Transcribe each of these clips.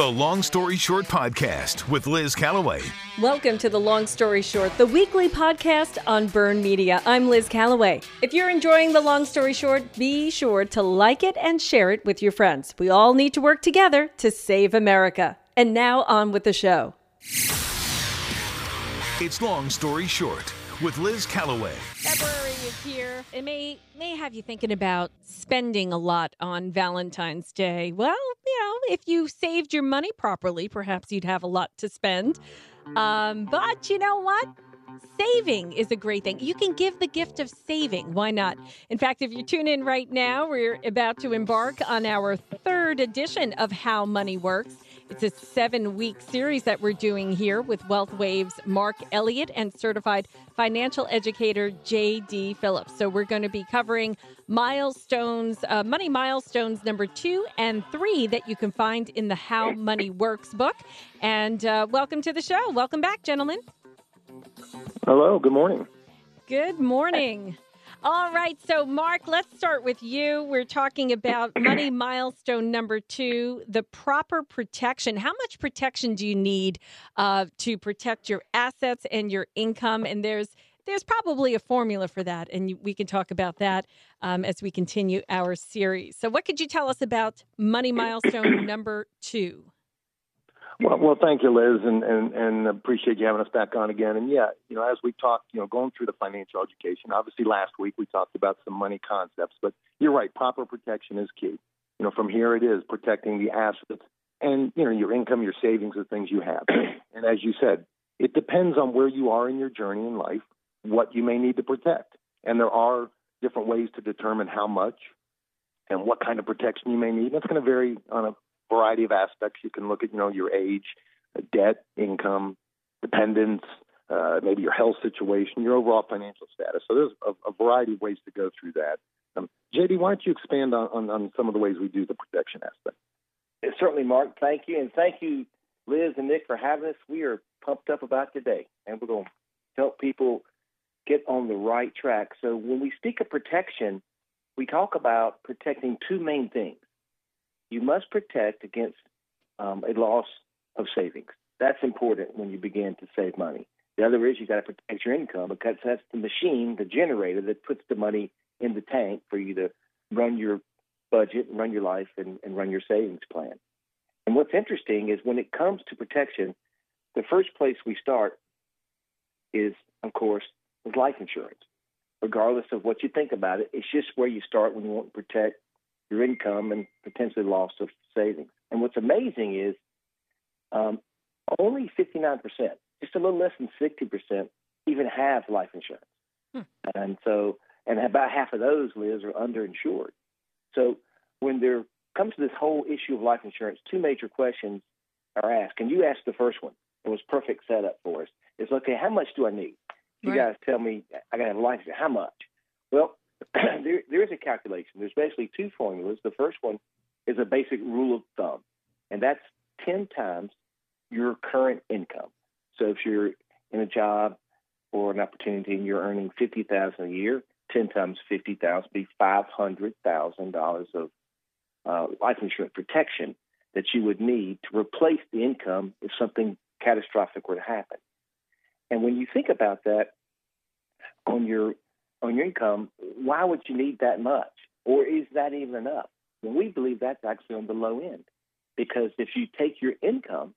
The Long Story Short Podcast with Liz Callaway. Welcome to The Long Story Short, the weekly podcast on Burn Media. I'm Liz Callaway. If you're enjoying The Long Story Short, be sure to like it and share it with your friends. We all need to work together to save America. And now on with the show. It's Long Story Short with Liz Callaway. February is here. It may may have you thinking about spending a lot on Valentine's Day. Well, you know, if you saved your money properly, perhaps you'd have a lot to spend. Um, but you know what? Saving is a great thing. You can give the gift of saving. Why not? In fact, if you tune in right now, we're about to embark on our third edition of How Money Works. It's a seven week series that we're doing here with WealthWave's Mark Elliott and certified financial educator J.D. Phillips. So we're going to be covering milestones, uh, money milestones number two and three that you can find in the How Money Works book. And uh, welcome to the show. Welcome back, gentlemen. Hello, good morning. Good morning. All right. So, Mark, let's start with you. We're talking about money milestone number two, the proper protection. How much protection do you need uh, to protect your assets and your income? And there's there's probably a formula for that, and we can talk about that um, as we continue our series. So, what could you tell us about money milestone number two? Well, well, thank you, Liz, and, and and appreciate you having us back on again. And yeah, you know, as we talked, you know, going through the financial education. Obviously, last week we talked about some money concepts, but you're right. Proper protection is key. You know, from here it is protecting the assets and you know your income, your savings, the things you have. and as you said, it depends on where you are in your journey in life, what you may need to protect, and there are different ways to determine how much and what kind of protection you may need. That's going to vary on a variety of aspects. You can look at, you know, your age, debt, income, dependence, uh, maybe your health situation, your overall financial status. So there's a, a variety of ways to go through that. Um, JD, why don't you expand on, on, on, some of the ways we do the protection aspect? Certainly, Mark. Thank you. And thank you, Liz and Nick, for having us. We are pumped up about today, and we're going to help people get on the right track. So when we speak of protection, we talk about protecting two main things you must protect against um, a loss of savings. That's important when you begin to save money. The other is you got to protect your income because that's the machine, the generator that puts the money in the tank for you to run your budget and run your life and, and run your savings plan. And what's interesting is when it comes to protection, the first place we start is, of course, with life insurance. Regardless of what you think about it, it's just where you start when you want to protect your income and potentially loss of savings. And what's amazing is um, only 59%, just a little less than 60%, even have life insurance. Hmm. And so, and about half of those, Liz, are underinsured. So when there comes to this whole issue of life insurance, two major questions are asked. And you asked the first one. It was perfect setup for us. It's okay, how much do I need? You right. guys tell me I got to have life insurance. How much? Well, there, there is a calculation. There's basically two formulas. The first one is a basic rule of thumb, and that's 10 times your current income. So if you're in a job or an opportunity and you're earning 50000 a year, 10 times 50000 would be $500,000 of uh, life insurance protection that you would need to replace the income if something catastrophic were to happen. And when you think about that on your on your income, why would you need that much? Or is that even enough? Well, we believe that's actually on the low end because if you take your income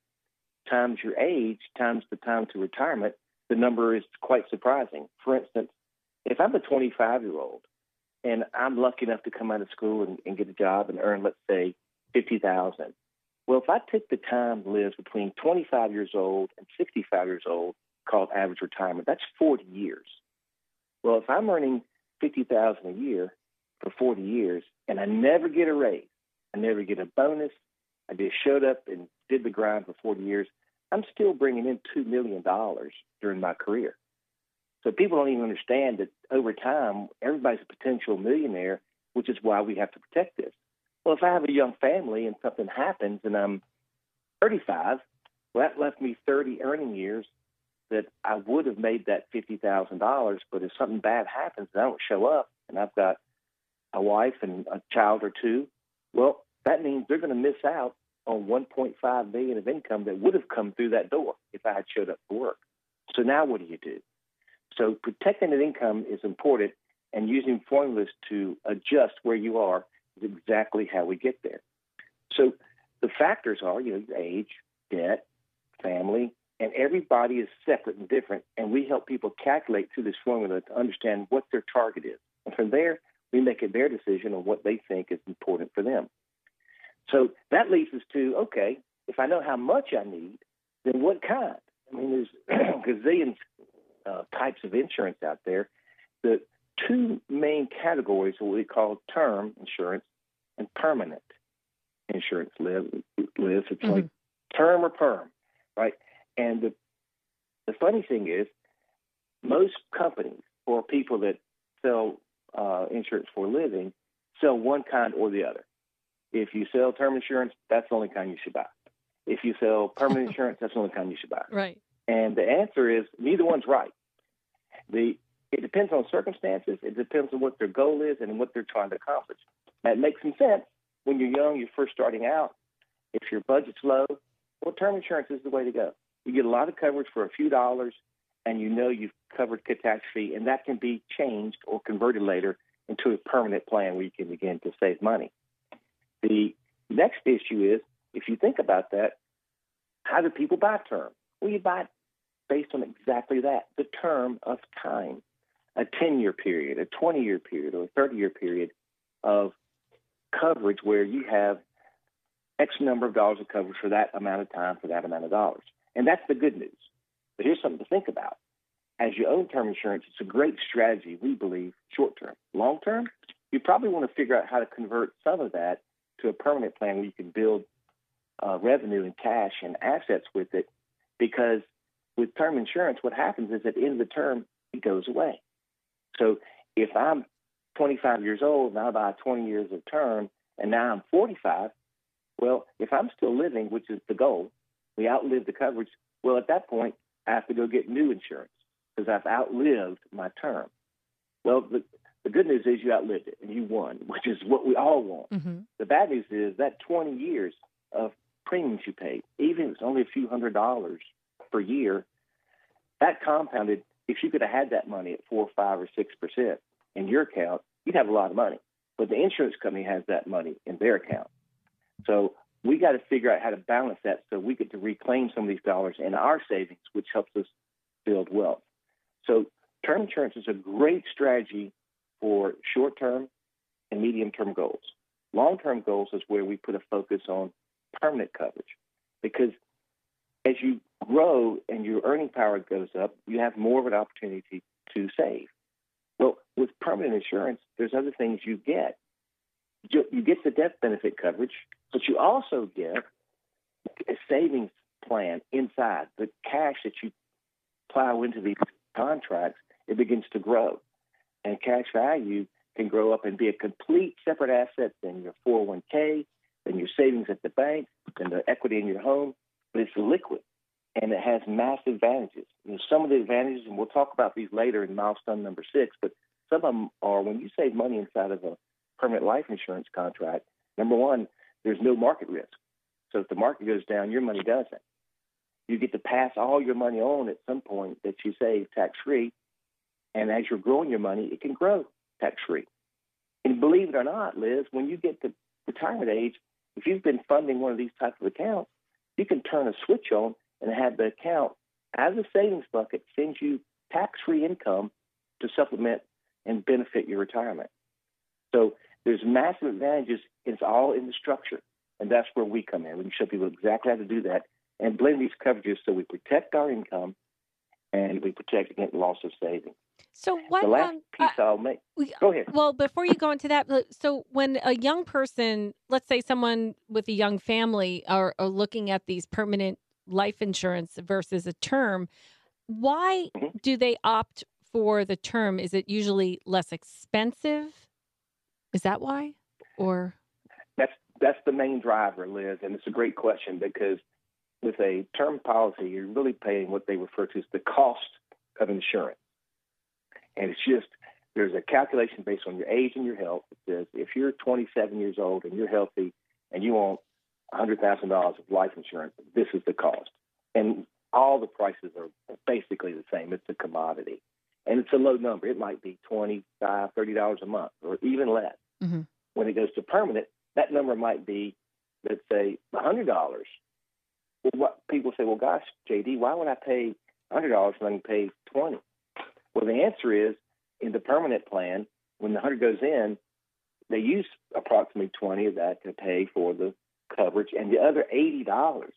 times your age times the time to retirement, the number is quite surprising. For instance, if I'm a 25 year old and I'm lucky enough to come out of school and, and get a job and earn, let's say, 50,000. Well, if I take the time, Liz, between 25 years old and 65 years old, called average retirement, that's 40 years. Well, if I'm earning fifty thousand a year for forty years and I never get a raise, I never get a bonus, I just showed up and did the grind for forty years, I'm still bringing in two million dollars during my career. So people don't even understand that over time, everybody's a potential millionaire, which is why we have to protect this. Well, if I have a young family and something happens and I'm 35, well, that left me 30 earning years that I would have made that fifty thousand dollars, but if something bad happens and I don't show up, and I've got a wife and a child or two, well, that means they're going to miss out on 1.5 million of income that would have come through that door if I had showed up for work. So now what do you do? So protecting that income is important, and using formulas to adjust where you are is exactly how we get there. So the factors are, you know, age, debt, family, and everybody is separate and different. And we help people calculate through this formula to understand what their target is. And from there, we make it their decision on what they think is important for them. So that leads us to okay, if I know how much I need, then what kind? I mean, there's gazillions uh, types of insurance out there. The two main categories are what we call term insurance and permanent insurance. Liz it's mm-hmm. like term or perm, right? And the the funny thing is, most companies or people that sell uh, insurance for a living sell one kind or the other. If you sell term insurance, that's the only kind you should buy. If you sell permanent insurance, that's the only kind you should buy. Right. And the answer is neither one's right. The it depends on circumstances. It depends on what their goal is and what they're trying to accomplish. That makes some sense when you're young, you're first starting out. If your budget's low, well, term insurance is the way to go. You get a lot of coverage for a few dollars, and you know you've covered catastrophe, and that can be changed or converted later into a permanent plan where you can begin to save money. The next issue is if you think about that, how do people buy term? Well, you buy based on exactly that the term of time a 10 year period, a 20 year period, or a 30 year period of coverage where you have X number of dollars of coverage for that amount of time for that amount of dollars. And that's the good news. But here's something to think about. As you own term insurance, it's a great strategy, we believe, short term. Long term, you probably want to figure out how to convert some of that to a permanent plan where you can build uh, revenue and cash and assets with it. Because with term insurance, what happens is at the end of the term, it goes away. So if I'm 25 years old and I buy 20 years of term and now I'm 45, well, if I'm still living, which is the goal, we outlive the coverage. Well, at that point, I have to go get new insurance because I've outlived my term. Well, the, the good news is you outlived it and you won, which is what we all want. Mm-hmm. The bad news is that 20 years of premiums you paid, even if it's only a few hundred dollars per year, that compounded. If you could have had that money at four, five, or six percent in your account, you'd have a lot of money. But the insurance company has that money in their account. So we got to figure out how to balance that so we get to reclaim some of these dollars in our savings, which helps us build wealth. So term insurance is a great strategy for short term and medium term goals. Long term goals is where we put a focus on permanent coverage because as you grow and your earning power goes up, you have more of an opportunity to save. Well, with permanent insurance, there's other things you get. You get the death benefit coverage, but you also get a savings plan inside. The cash that you plow into these contracts, it begins to grow. And cash value can grow up and be a complete separate asset than your 401k, than your savings at the bank, than the equity in your home, but it's liquid and it has massive advantages. You know, some of the advantages, and we'll talk about these later in milestone number six, but some of them are when you save money inside of a permanent life insurance contract, number one, there's no market risk. So if the market goes down, your money doesn't. You get to pass all your money on at some point that you save tax free. And as you're growing your money, it can grow tax free. And believe it or not, Liz, when you get to retirement age, if you've been funding one of these types of accounts, you can turn a switch on and have the account as a savings bucket send you tax free income to supplement and benefit your retirement. So there's massive advantages. It's all in the structure. And that's where we come in. We can show people exactly how to do that and blend these coverages so we protect our income and we protect against loss of savings. So what? The last um, piece uh, I'll make. Go ahead. Well, before you go into that, so when a young person, let's say someone with a young family, are, are looking at these permanent life insurance versus a term, why mm-hmm. do they opt for the term? Is it usually less expensive? Is that why? Or that's the main driver, Liz, and it's a great question because with a term policy, you're really paying what they refer to as the cost of insurance. And it's just there's a calculation based on your age and your health. that says if you're 27 years old and you're healthy and you want $100,000 of life insurance. This is the cost. And all the prices are basically the same. It's a commodity. And it's a low number. It might be $25, $30 a month or even less. Mm-hmm. When it goes to permanent, that number might be, let's say, $100. Well, what people say, well, gosh, JD, why would I pay $100 when I can pay 20 Well, the answer is in the permanent plan, when the 100 goes in, they use approximately 20 of that to pay for the coverage, and the other $80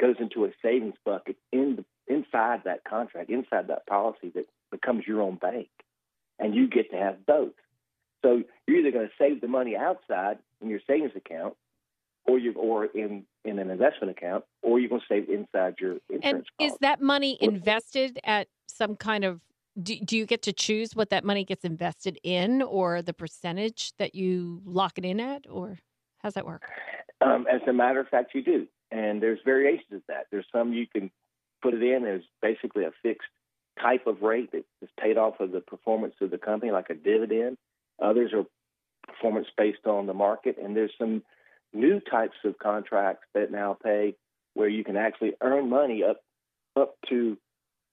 goes into a savings bucket in the, inside that contract, inside that policy that becomes your own bank, and you get to have both. So you're either going to save the money outside in your savings account, or you or in in an investment account, or you're going to save inside your insurance. And is that money invested at some kind of? Do, do you get to choose what that money gets invested in, or the percentage that you lock it in at, or how's that work? Um, as a matter of fact, you do, and there's variations of that. There's some you can put it in as basically a fixed type of rate that is paid off of the performance of the company, like a dividend. Others are performance based on the market, and there's some new types of contracts that now pay where you can actually earn money up up to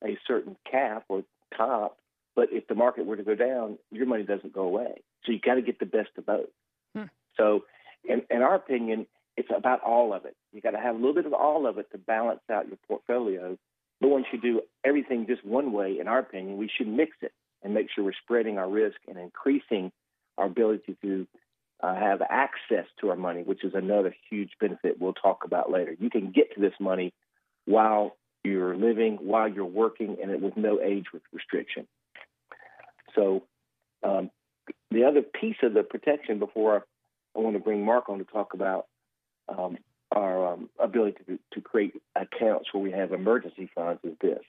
a certain cap or top. But if the market were to go down, your money doesn't go away. So you got to get the best of both. Hmm. So, in, in our opinion, it's about all of it. You got to have a little bit of all of it to balance out your portfolio. But once you do everything just one way, in our opinion, we should mix it and make sure we're spreading our risk and increasing our ability to uh, have access to our money, which is another huge benefit we'll talk about later. You can get to this money while you're living, while you're working, and it with no age restriction. So, um, the other piece of the protection before I want to bring Mark on to talk about um, our um, ability to, to create accounts where we have emergency funds is this.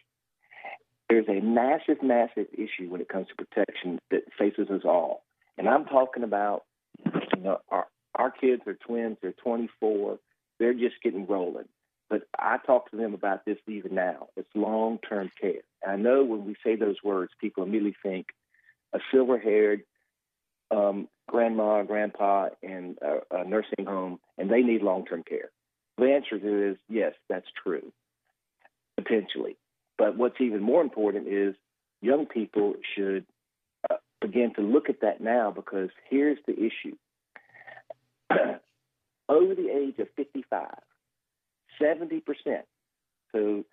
There's a massive, massive issue when it comes to protection that faces us all. And I'm talking about, you know, our, our kids are twins, they're 24, they're just getting rolling. But I talk to them about this even now. It's long term care. And I know when we say those words, people immediately think a silver haired um, grandma, grandpa in a, a nursing home, and they need long term care. The answer to is yes, that's true, potentially. But what's even more important is young people should uh, begin to look at that now because here's the issue. Over the age of 55, 70%, so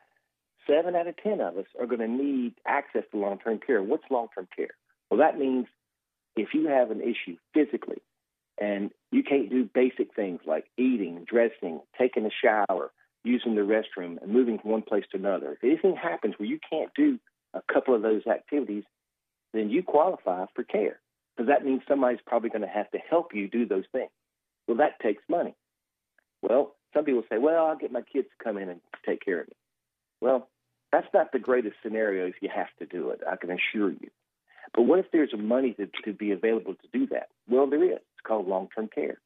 seven out of 10 of us are going to need access to long term care. What's long term care? Well, that means if you have an issue physically and you can't do basic things like eating, dressing, taking a shower, using the restroom, and moving from one place to another, if anything happens where you can't do a couple of those activities, then you qualify for care. Because that means somebody's probably going to have to help you do those things. Well, that takes money. Well, some people say, well, I'll get my kids to come in and take care of me. Well, that's not the greatest scenario if you have to do it, I can assure you. But what if there's money to, to be available to do that? Well, there is. It's called long term care.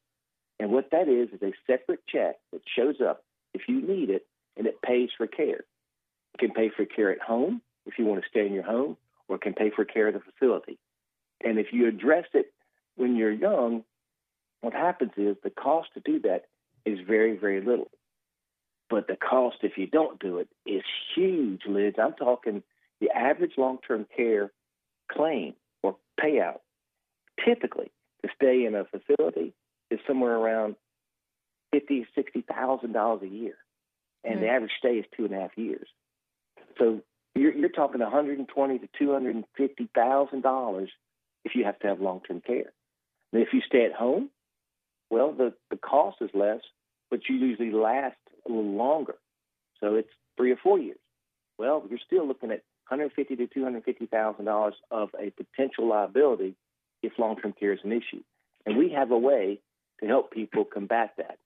And what that is is a separate check that shows up if you need it and it pays for care. It can pay for care at home if you want to stay in your home, or it can pay for care at a facility. And if you address it when you're young, what happens is the cost to do that is very, very little. But the cost if you don't do it is huge, Liz. I'm talking the average long term care claim or payout typically to stay in a facility is somewhere around fifty, sixty thousand dollars a year, and Mm. the average stay is two and a half years. So you're, you're talking one hundred and twenty to two hundred and fifty thousand dollars if you have to have long term care. And if you stay at home, well, the the cost is less, but you usually last a little longer. So it's three or four years. Well, you're still looking at 150 to 250 thousand dollars of a potential liability if long-term care is an issue, and we have a way to help people combat that.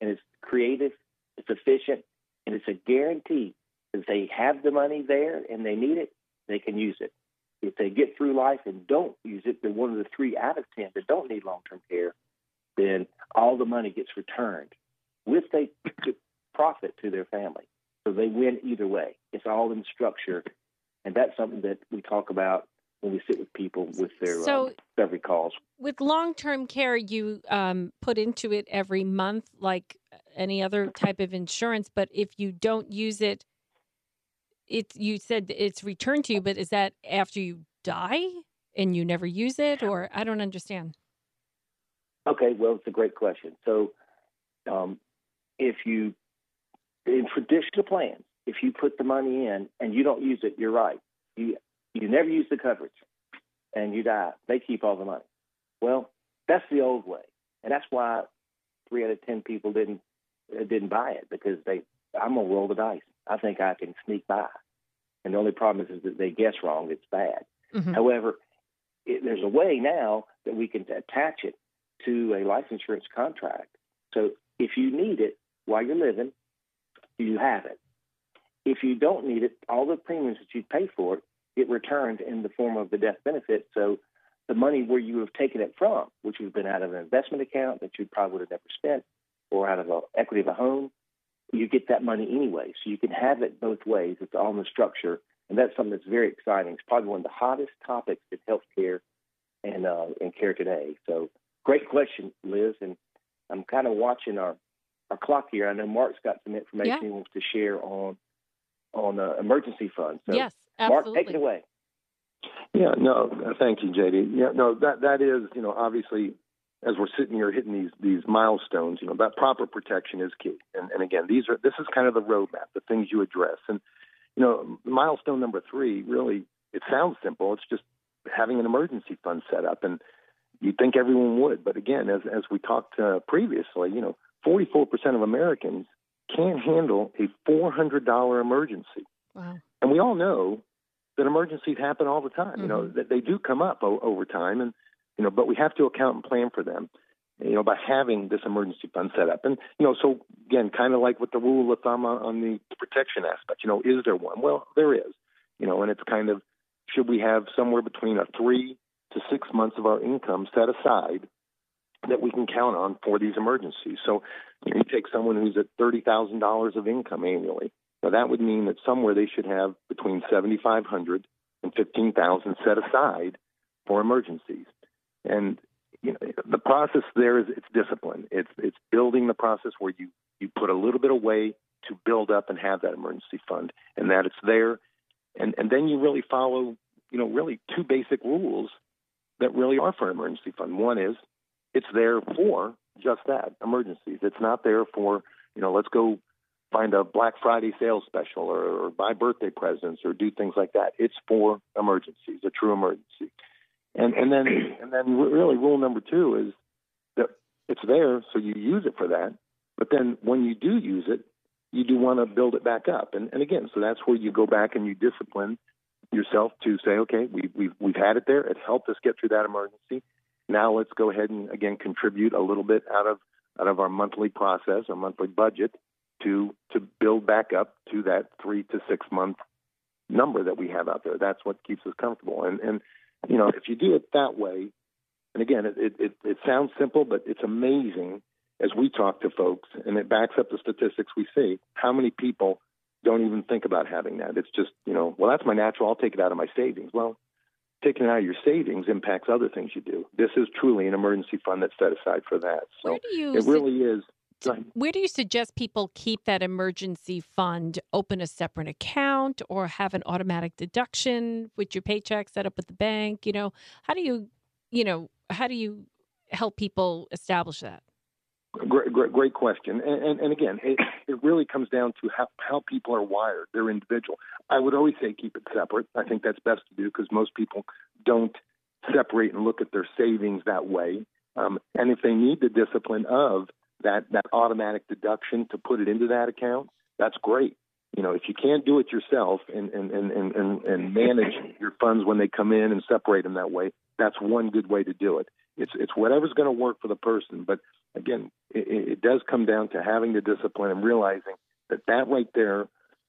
And it's creative, it's efficient, and it's a guarantee that they have the money there and they need it, they can use it. If they get through life and don't use it, they're one of the three out of ten that don't need long-term care. Then all the money gets returned with a profit to their family. So they win either way. It's all in structure, and that's something that we talk about when we sit with people with their So- um, discovery calls. With long term care, you um, put into it every month, like any other type of insurance. But if you don't use it, it's you said it's returned to you, but is that after you die and you never use it, or I don't understand. Okay, well, it's a great question. So, um, if you in traditional plans, if you put the money in and you don't use it, you're right. You you never use the coverage, and you die. They keep all the money. Well, that's the old way, and that's why three out of ten people didn't uh, didn't buy it because they. I'm gonna roll the dice. I think I can sneak by, and the only problem is, is that they guess wrong. It's bad. Mm-hmm. However, it, there's a way now that we can attach it to a life insurance contract. So if you need it while you're living, you have it. If you don't need it, all the premiums that you pay for it get returned in the form of the death benefit. So the money where you have taken it from, which would have been out of an investment account that you probably would have never spent, or out of the equity of a home, you get that money anyway. So you can have it both ways. It's all in the structure, and that's something that's very exciting. It's probably one of the hottest topics in healthcare and uh, in care today. So great question, Liz, and I'm kind of watching our our clock here. I know Mark's got some information yeah. he wants to share on on uh, emergency funds. So, yes, absolutely. Mark, take it away. Yeah, no, thank you, JD. Yeah, no, that that is, you know, obviously, as we're sitting here hitting these these milestones, you know, that proper protection is key. And and again, these are this is kind of the roadmap, the things you address. And you know, milestone number three, really, it sounds simple. It's just having an emergency fund set up, and you'd think everyone would, but again, as as we talked uh, previously, you know, 44% of Americans can't handle a $400 emergency. Wow. And we all know that emergencies happen all the time. Mm-hmm. You know, mm-hmm. that they do come up o- over time, and you know, but we have to account and plan for them. You know, by having this emergency fund set up, and you know, so again, kind of like with the rule of thumb on, on the protection aspect. You know, is there one? Well, there is. You know, and it's kind of should we have somewhere between a three to six months of our income set aside that we can count on for these emergencies. So you, know, you take someone who's at thirty thousand dollars of income annually. Now that would mean that somewhere they should have between seventy five hundred and fifteen thousand set aside for emergencies. And you know the process there is it's discipline. It's it's building the process where you you put a little bit away to build up and have that emergency fund, and that it's there, and and then you really follow you know really two basic rules that really are for an emergency fund. One is it's there for just that emergencies. It's not there for you know let's go find a Black Friday sales special or, or buy birthday presents or do things like that. It's for emergencies, a true emergency. And and then and then really rule number two is that it's there so you use it for that. But then when you do use it, you do want to build it back up. And and again, so that's where you go back and you discipline yourself to say, okay, we, we've we've had it there. It helped us get through that emergency. Now let's go ahead and again contribute a little bit out of out of our monthly process, our monthly budget, to to build back up to that three to six month number that we have out there. That's what keeps us comfortable. And and you know if you do it that way, and again it it, it sounds simple, but it's amazing as we talk to folks, and it backs up the statistics we see. How many people don't even think about having that. It's just, you know, well, that's my natural. I'll take it out of my savings. Well, taking it out of your savings impacts other things you do. This is truly an emergency fund that's set aside for that. So it really is. Where do you suggest people keep that emergency fund? Open a separate account or have an automatic deduction with your paycheck set up at the bank? You know, how do you, you know, how do you help people establish that? Great, great, great question. And, and, and again, it, it really comes down to how, how people are wired. They're individual. I would always say keep it separate. I think that's best to do because most people don't separate and look at their savings that way. Um, and if they need the discipline of that, that automatic deduction to put it into that account, that's great. You know, if you can't do it yourself and, and, and, and, and manage your funds when they come in and separate them that way, that's one good way to do it. It's it's whatever's going to work for the person. But again, it, it does come down to having the discipline and realizing that that right there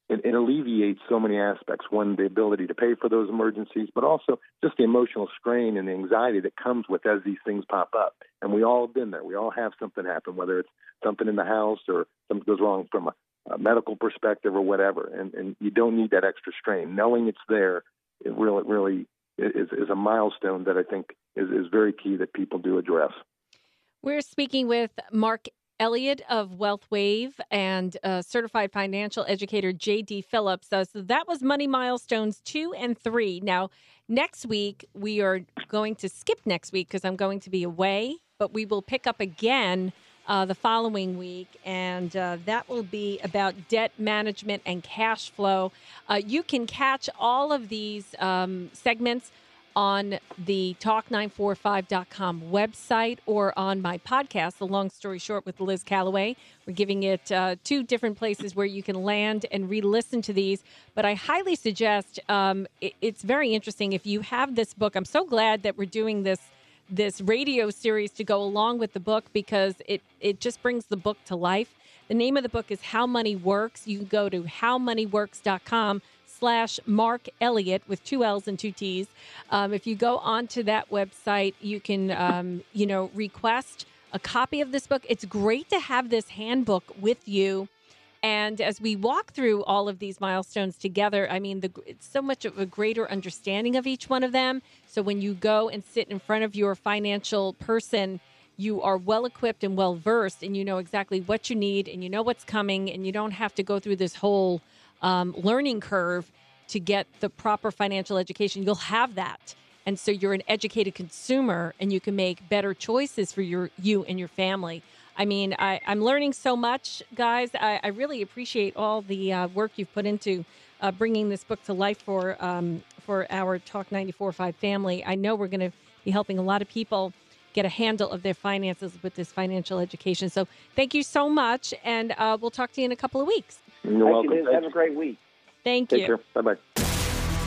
it, it, alleviates so many aspects. One, the ability to pay for those emergencies, but also just the emotional strain and the anxiety that comes with as these things pop up. And we all have been there. We all have something happen, whether it's something in the house or something goes wrong from a, a medical perspective or whatever. And, and you don't need that extra strain. Knowing it's there, it really, really is, is a milestone that I think is, is very key that people do address. We're speaking with Mark Elliott of WealthWave and uh, certified financial educator J.D. Phillips. Uh, so that was Money Milestones two and three. Now, next week, we are going to skip next week because I'm going to be away, but we will pick up again. Uh, the following week, and uh, that will be about debt management and cash flow. Uh, you can catch all of these um, segments on the talk945.com website or on my podcast, The Long Story Short with Liz Callaway. We're giving it uh, two different places where you can land and re listen to these. But I highly suggest um, it, it's very interesting. If you have this book, I'm so glad that we're doing this this radio series to go along with the book because it it just brings the book to life. The name of the book is How Money Works. You can go to howmoneyworks.com slash Mark Elliott with two L's and two T's. Um, if you go onto that website, you can, um, you know, request a copy of this book. It's great to have this handbook with you. And as we walk through all of these milestones together, I mean, the, it's so much of a greater understanding of each one of them. So when you go and sit in front of your financial person, you are well equipped and well versed, and you know exactly what you need, and you know what's coming, and you don't have to go through this whole um, learning curve to get the proper financial education. You'll have that. And so you're an educated consumer and you can make better choices for your you and your family. I mean, I, am learning so much, guys. I, I really appreciate all the uh, work you've put into uh, bringing this book to life for um, for our Talk 94.5 family. I know we're going to be helping a lot of people get a handle of their finances with this financial education. So thank you so much, and uh, we'll talk to you in a couple of weeks. You're Thank welcome. you, Liz. Have a great week. Thank Take you. Bye bye.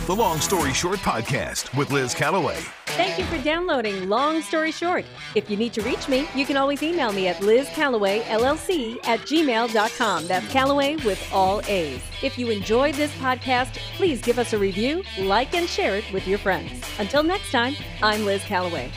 The Long Story Short Podcast with Liz Callaway. Thank you for downloading Long Story Short. If you need to reach me, you can always email me at lizcallawayllc at gmail.com. That's Callaway with all A's. If you enjoyed this podcast, please give us a review, like, and share it with your friends. Until next time, I'm Liz Callaway.